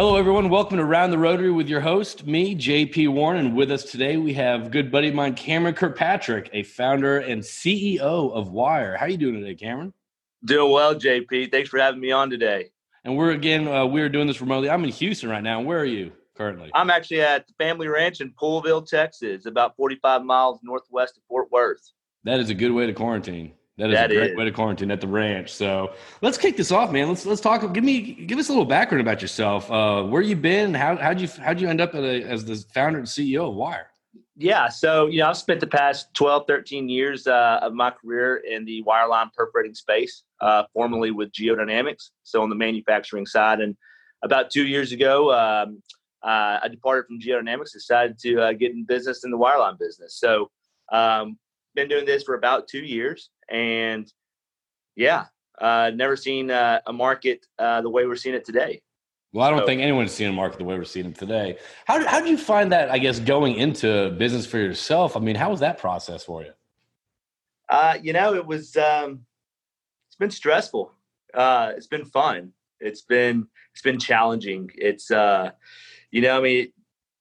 Hello, everyone. Welcome to Round the Rotary with your host, me, JP Warren. And with us today, we have good buddy of mine, Cameron Kirkpatrick, a founder and CEO of Wyre. How are you doing today, Cameron? Doing well, JP. Thanks for having me on today. And we're again, uh, we're doing this remotely. I'm in Houston right now. Where are you currently? I'm actually at the family ranch in Poolville, Texas, about 45 miles northwest of Fort Worth. That is a good way to quarantine. That is that a great is. way to quarantine at the ranch. So let's kick this off, man. Let's let's talk. Give me give us a little background about yourself. Uh, where you been? How how'd you how'd you end up a, as the founder and CEO of Wyre? Yeah, so you know I've spent the past 12, 13 years uh, of my career in the wireline perforating space, uh, formerly with Geodynamics, so on the manufacturing side. And about two years ago, um, uh, I departed from Geodynamics, decided to uh, get in business in the wireline business. So um, been doing this for about two years, and yeah, uh, never seen uh, a market uh, the way we're seeing it today. Well, I don't so, think anyone's seen a market the way we're seeing it today. How how did you find that? I guess going into business for yourself. I mean, how was that process for you? Uh, you know, it was. Um, it's been stressful. Uh, it's been fun. It's been it's been challenging. It's uh, you know, I mean,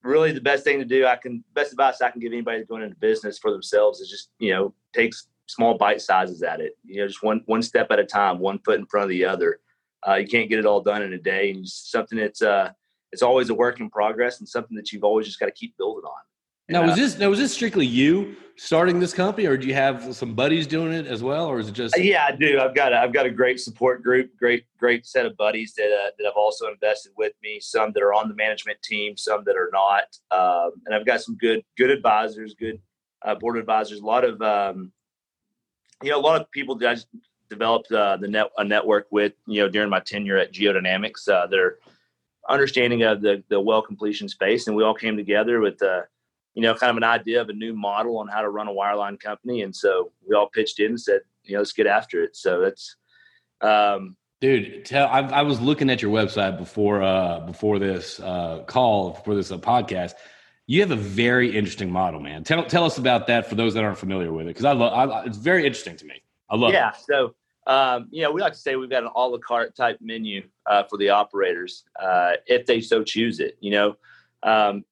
really the best thing to do. I can best advice I can give anybody going into business for themselves is just you know takes small bite sizes at it. You know, just one one step at a time, one foot in front of the other. Uh, you can't get it all done in a day, and something that's uh, it's always a work in progress, and something that you've always just got to keep building on. Now, was this now was this strictly you starting this company, or do you have some buddies doing it as well, or is it just? Uh, yeah, I do. I've got a, I've got a great support group, great great set of buddies that uh, that have also invested with me. Some that are on the management team, some that are not, um, and I've got some good good advisors, good uh, board advisors. A lot of um, you know, a lot of people that I just developed uh, the net a network with, you know, during my tenure at Geodynamics. Uh, their understanding of the the well completion space, and we all came together with, uh, you know, kind of an idea of a new model on how to run a wireline company, and so we all pitched in and said, you know, let's get after it. So that's. Um, Dude, tell I, I, was looking at your website before uh, before this uh, call, before this uh, podcast you have a very interesting model, man. Tell tell us about that for those that aren't familiar with it, because I love. it's very interesting to me. I love. Yeah. It. So, um, you know, we like to say we've got an a la carte type menu uh, for the operators uh, if they so choose it. You know, um,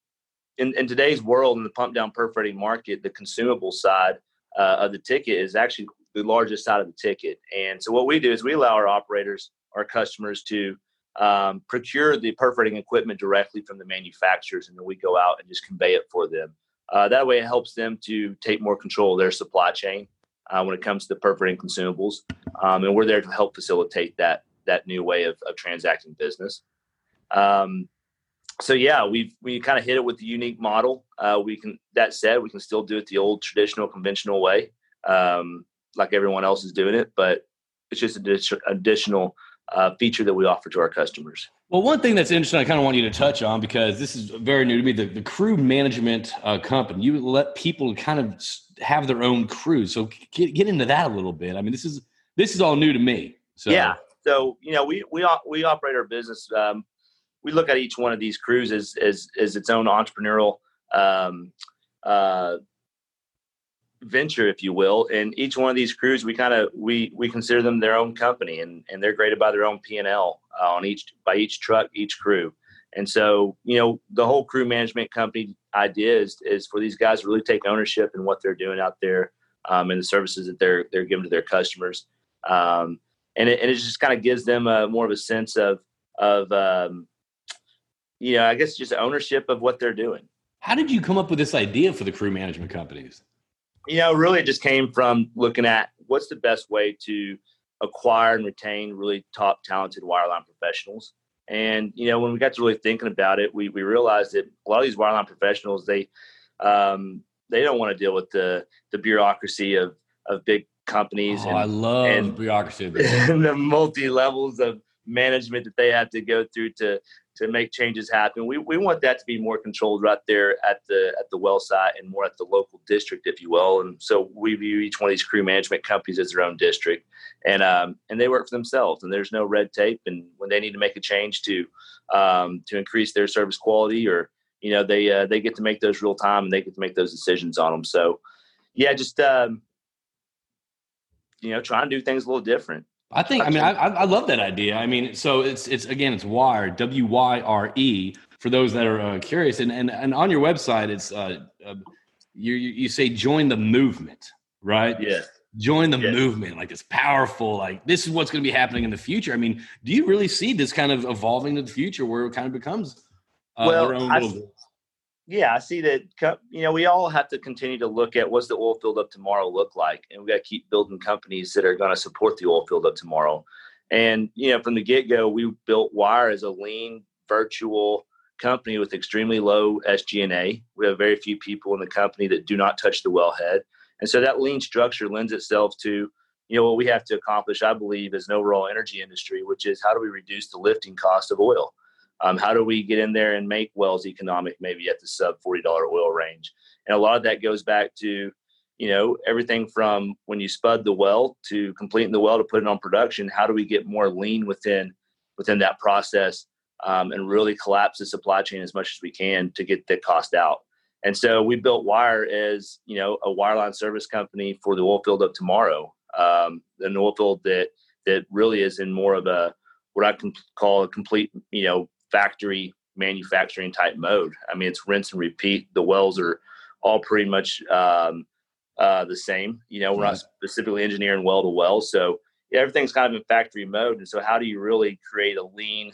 in, in today's world in the pump down perforating market, the consumable side uh, of the ticket is actually the largest side of the ticket. And so, what we do is we allow our operators, our customers, to um, procure the perforating equipment directly from the manufacturers, and then we go out and just convey it for them. Uh, that way, it helps them to take more control of their supply chain uh, when it comes to perforating consumables, um, and we're there to help facilitate that that new way of, of transacting business. Um, so yeah, we we kind of hit it with the unique model. Uh, we can that said, we can still do it the old traditional conventional way, um, like everyone else is doing it, but it's just an additional uh, feature that we offer to our customers. Well, one thing that's interesting, I kind of want you to touch on because this is very new to me. The, the crew management uh, company, you let people kind of have their own crew. So get, get into that a little bit. I mean, this is this is all new to me. So yeah. So you know, we we we operate our business. Um, we look at each one of these crews as as as its own entrepreneurial um, uh, venture, if you will. And each one of these crews, we kind of we we consider them their own company, and and they're graded by their own P and L uh, on each by each truck, each crew. And so, you know, the whole crew management company idea is is for these guys to really take ownership in what they're doing out there um, and the services that they're they're giving to their customers. Um, and it, and it just kind of gives them a more of a sense of of um, you know, I guess just ownership of what they're doing. How did you come up with this idea for the crew management companies? You know, really, it just came from looking at what's the best way to acquire and retain really top talented wireline professionals. And you know, when we got to really thinking about it, we we realized that a lot of these wireline professionals they um, they don't want to deal with the the bureaucracy of of big companies. Oh, and, I love and, bureaucracy and the multi levels of management that they have to go through to to make changes happen. We, we want that to be more controlled right there at the at the well site and more at the local district, if you will. And so we view each one of these crew management companies as their own district, and um, and they work for themselves. And there's no red tape. And when they need to make a change to um, to increase their service quality, or you know they uh, they get to make those real time and they get to make those decisions on them. So yeah, just um, you know try and do things a little different. I think. I mean, I, I love that idea. I mean, so it's it's again, it's Wyre W Y R E for those that are uh, curious. And, and and on your website, it's uh, uh, you you say join the movement, right? Yeah. Join the movement, like it's powerful. Like this is what's going to be happening in the future. I mean, do you really see this kind of evolving to the future where it kind of becomes uh, well, I, little? Yeah, I see that. You know, we all have to continue to look at what's the oil field of tomorrow look like, and we got to keep building companies that are going to support the oil field of tomorrow. And you know, from the get go, we built Wyre as a lean, virtual company with extremely low SG&A. We have very few people in the company that do not touch the wellhead, and so that lean structure lends itself to you know what we have to accomplish. I believe as an overall energy industry, which is how do we reduce the lifting cost of oil um, how do we get in there and make wells economic, maybe at the sub $40 oil range? And a lot of that goes back to, you know, everything from when you spud the well to completing the well to put it on production. How do we get more lean within within that process um, and really collapse the supply chain as much as we can to get the cost out? And so we built Wyre as you know a wireline service company for the oil field of tomorrow, um, an oil field that that really is in more of a what I can call a complete you know factory manufacturing type mode. I mean, it's rinse and repeat. The wells are all pretty much um, uh, the same. You know, we're not specifically engineering well to well, so yeah, everything's kind of in factory mode. And so, how do you really create a lean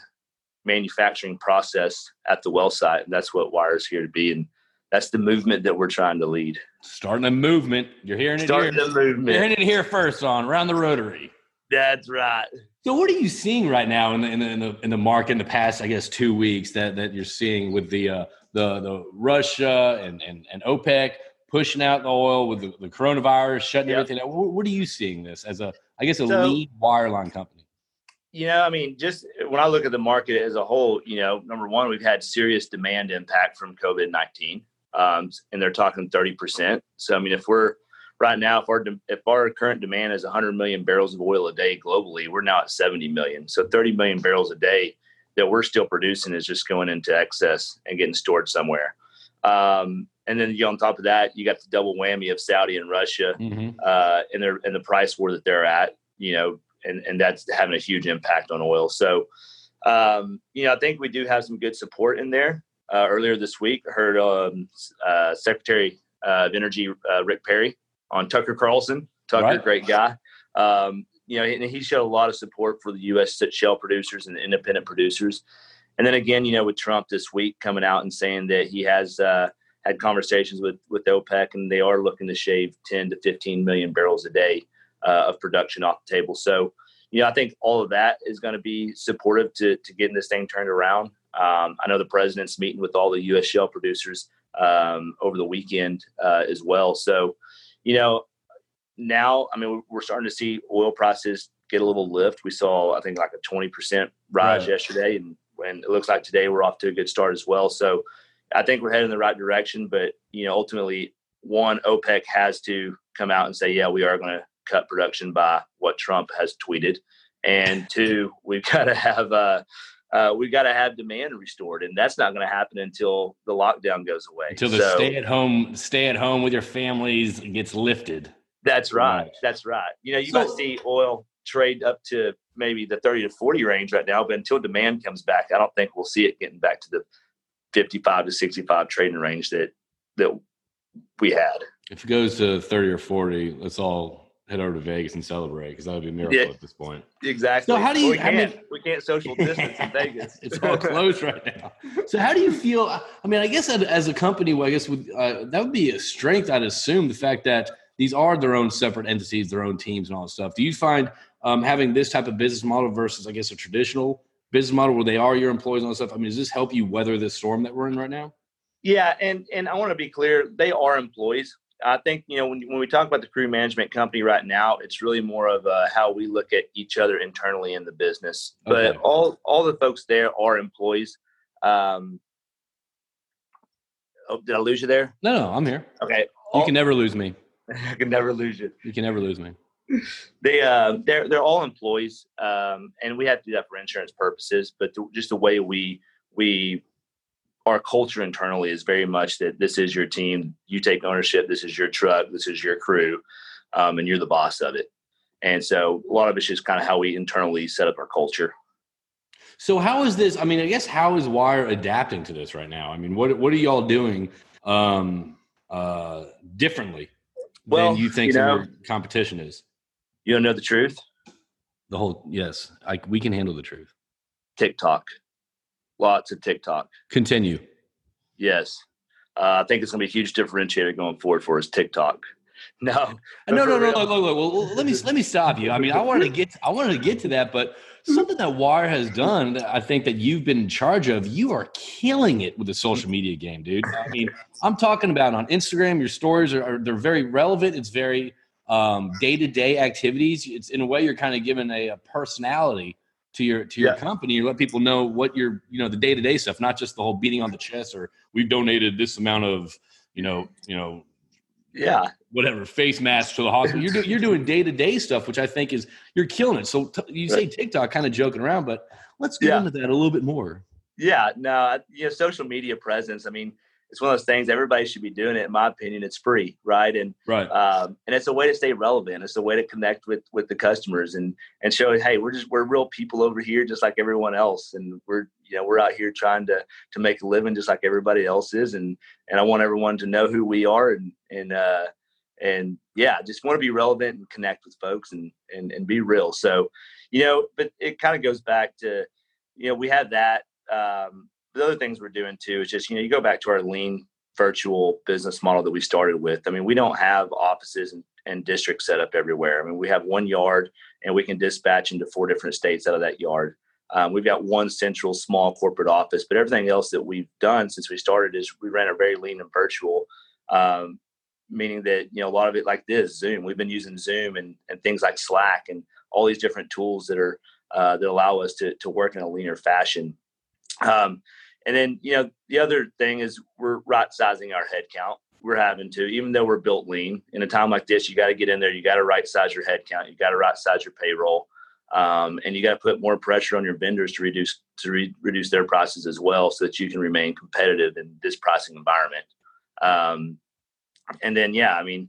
manufacturing process at the well site? And that's what Wyre's here to be. And that's the movement that we're trying to lead. Starting a movement. You're hearing it Starting the movement. You're hearing it here first on around the Rotary. That's right. So, what are you seeing right now in the in the in the, in the market in the past, I guess, two weeks that that you're seeing with the uh, the the Russia and, and and OPEC pushing out the oil with the, the coronavirus shutting yep. everything out? What, what, are you seeing this as a I guess a so, lead wireline company? You know, I mean, just when I look at the market as a whole, you know, number one, we've had serious demand impact from COVID nineteen, um, and they're talking thirty percent. So, I mean, if we're right now, if our if our current demand is 100 million barrels of oil a day globally, we're now at 70 million. So 30 million barrels a day that we're still producing is just going into excess and getting stored somewhere. Um, and then you on top of that, you got the double whammy of Saudi and Russia mm-hmm. uh, and their and the price war that they're at. You know, and and that's having a huge impact on oil. So. Um, you know, I think we do have some good support in there. Uh, earlier this week, I heard um, uh, Secretary of Energy uh, Rick Perry on Tucker Carlson. Tucker, right. great guy. Um, you know, and he showed a lot of support for the U.S. shale producers and independent producers. And then again, you know, with Trump this week coming out and saying that he has uh, had conversations with with OPEC and they are looking to shave 10 to 15 million barrels a day uh, of production off the table. So, you know, I think all of that is going to be supportive to to getting this thing turned around. Um, I know the president's meeting with all the U.S. shale producers um, over the weekend uh, as well. So, you know, now, I mean, we're starting to see oil prices get a little lift. We saw, I think, like a 20% rise right. yesterday, and, and it looks like today we're off to a good start as well. So I think we're heading in the right direction. But, you know, ultimately, one, OPEC has to come out and say, yeah, we are going to cut production by what Trump has tweeted. And two, we've got to have, uh, uh, we got to have demand restored, and that's not going to happen until the lockdown goes away. Until the so, stay at home, stay at home with your families gets lifted. That's right. right. That's right. You know, you so, might see oil trade up to maybe the 30 to 40 range right now, but until demand comes back, I don't think we'll see it getting back to the 55 to 65 trading range that that we had. If it goes to 30 or 40, let's all head over to Vegas and celebrate because that would be a miracle yeah, at this point. Exactly. So how do you? we, I mean, we can't social distance in Vegas. it's all closed right now. So how do you feel? I mean, I guess as a company, well, I guess with, uh, that would be a strength. I'd assume the fact that these are their own separate entities, their own teams, and all that stuff. Do you find um, having this type of business model versus, I guess, a traditional business model where they are your employees and all that stuff? I mean, does this help you weather this storm that we're in right now? Yeah, and and I want to be clear, they are employees. I think you know when, when we talk about the crew management company right now, it's really more of uh, how we look at each other internally in the business. Okay. But all all the folks there are employees. Um, oh, did I lose you there? No, no, I'm here. Okay, all, you can never lose me. I can never lose you. You can never lose me. they uh, they're they're all employees, um, and we have to do that for insurance purposes. But the, just the way we we our culture internally is very much that this is your team. You take ownership. This is your truck. This is your crew, um, and you're the boss of it. And so a lot of it's just kind of how we internally set up our culture. So how is this? I mean, I guess how is Wyre adapting to this right now? I mean, what what are y'all doing um, uh, differently well, than you think you know, your competition is? You don't know the truth. The whole yes, I, we can handle the truth. TikTok, lots of TikTok. Continue. Yes, uh, I think it's going to be a huge differentiator going forward for us. TikTok. No, no, no, no, no. Well, let me let me stop you. I mean, I wanted to get I wanted to get to that, but something that Wyre has done that I think that you've been in charge of, you are killing it with the social media game, dude. I mean, I'm talking about on Instagram, your stories are, they're very relevant. It's very um, day-to-day activities. It's in a way you're kind of given a, a personality to your to your yeah. company. You let people know what you're, you know, the day-to-day stuff, not just the whole beating on the chest or we've donated this amount of, you know, you know, yeah whatever face masks to the hospital you're, do, you're doing day-to-day stuff which i think is you're killing it so t- you say tiktok kind of joking around but let's get yeah. into that a little bit more yeah no uh, you know social media presence i mean it's one of those things everybody should be doing it. In my opinion it's free right? And right. um, and it's a way to stay relevant. It's a way to connect with with the customers and and show hey we're just we're real people over here just like everyone else. And we're you know we're out here trying to to make a living just like everybody else is. And and i want everyone to know who we are and and uh and yeah just want to be relevant and connect with folks and and, and be real. So you know but it kind of goes back to you know we have that um the other things we're doing too is just you know you go back to our lean virtual business model that we started with. I mean, we don't have offices and, and districts set up everywhere. I mean, we have one yard and we can dispatch into four different states out of that yard. Um, we've got one central small corporate office, but everything else that we've done since we started is we ran a very lean and virtual, um, meaning that you know a lot of it like this Zoom. We've been using Zoom and, and things like Slack and all these different tools that are uh, that allow us to to work in a leaner fashion. Um, and then, you know, the other thing is we're right sizing our headcount. We're having to, even though we're built lean in a time like this, you got to get in there. You got to right size your headcount. You got to right size your payroll. Um, and you got to put more pressure on your vendors to reduce to re- reduce their prices as well, so that you can remain competitive in this pricing environment. Um, and then, yeah, I mean,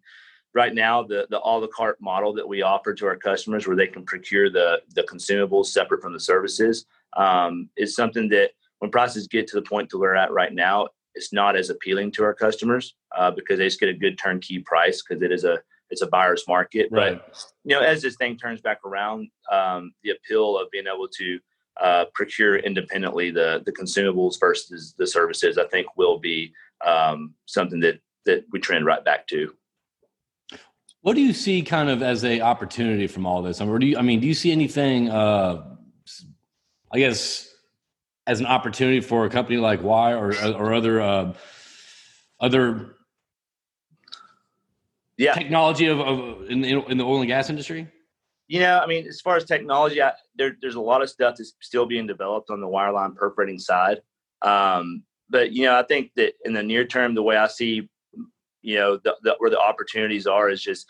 right now the the a la carte model that we offer to our customers, where they can procure the the consumables separate from the services, um, is something that when prices get to the point that we're at right now, it's not as appealing to our customers uh, because they just get a good turnkey price because it is a it's a buyer's market. Right. But you know, as this thing turns back around, um, the appeal of being able to uh, procure independently the the consumables versus the services, I think, will be um, something that that we trend right back to. What do you see kind of as a opportunity from all this? I mean, do you, I mean, do you see anything? Uh, I guess as an opportunity for a company like Wyre or or other uh, other yeah technology of, of in, in the oil and gas industry? You know, I mean, as far as technology, I, there, there's a lot of stuff that's still being developed on the wireline perforating side. Um, but you know, I think that in the near term, the way I see, you know, the, the, where the opportunities are is just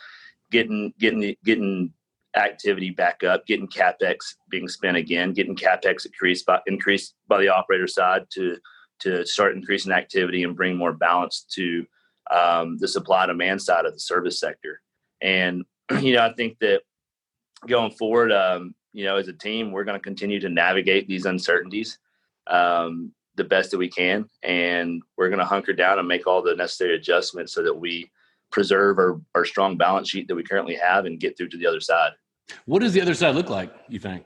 getting getting getting activity back up, getting capex being spent again, getting capex increased by increased by the operator side to to start increasing activity and bring more balance to um, the supply demand side of the service sector. And you know, I think that going forward, um, you know, as a team, we're going to continue to navigate these uncertainties um, the best that we can, and we're going to hunker down and make all the necessary adjustments so that we preserve our, our strong balance sheet that we currently have and get through to the other side. What does the other side look like? You think?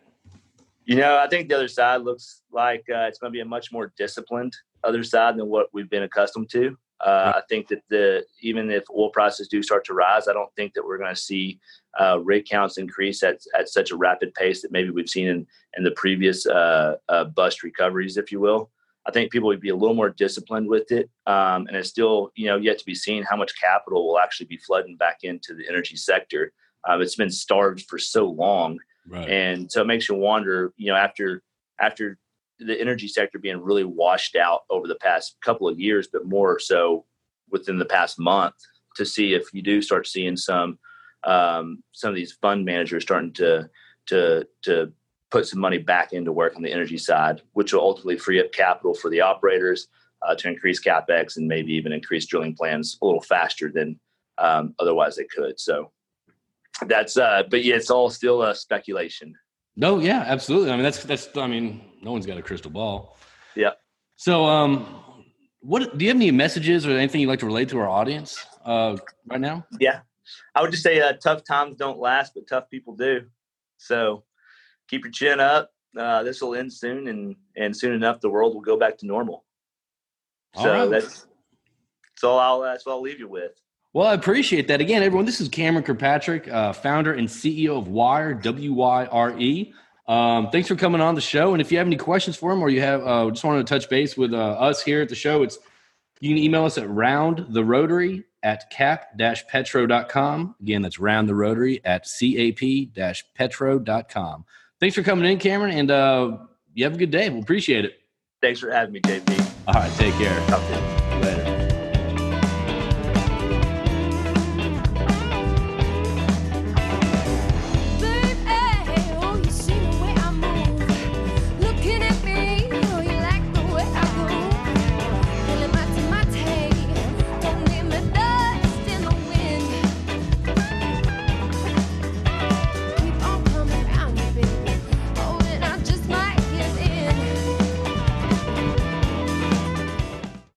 You know, I think the other side looks like uh, it's going to be a much more disciplined other side than what we've been accustomed to. Uh, I think that the even if oil prices do start to rise, I don't think that we're going to see uh, rig counts increase at, at such a rapid pace that maybe we've seen in, in the previous uh, uh bust recoveries, if you will. I think people would be a little more disciplined with it, um, and it's still you know yet to be seen how much capital will actually be flooding back into the energy sector. Um, it's been starved for so long, right. and so it makes you wonder. You know, after after the energy sector being really washed out over the past couple of years, but more so within the past month, to see if you do start seeing some um, some of these fund managers starting to to to put some money back into work on the energy side, which will ultimately free up capital for the operators uh, to increase capex and maybe even increase drilling plans a little faster than um, otherwise they could. So that's uh, but yeah, it's all still a speculation. No, yeah, absolutely. I mean, that's that's. I mean, no one's got a crystal ball. Yeah. So, um, what do you have any messages or anything you'd like to relate to our audience uh, right now? Yeah, I would just say uh, tough times don't last, but tough people do. So keep your chin up. Uh, this will end soon, and and soon enough, the world will go back to normal. So right. that's that's all I'll that's all I'll leave you with. Well, I appreciate that. Again, everyone, this is Cameron Kirkpatrick, uh, founder and CEO of Wyre, W Y R E. Um, thanks for coming on the show. And if you have any questions for him or you have uh, just wanted to touch base with uh, us here at the show, it's you can email us at round the rotary at cap-petro.com. Again, that's round the rotary at cap-petro.com. Thanks for coming in, Cameron, and uh, you have a good day. We we'll appreciate it. Thanks for having me, JP. All right, take care. Talk to you. Later.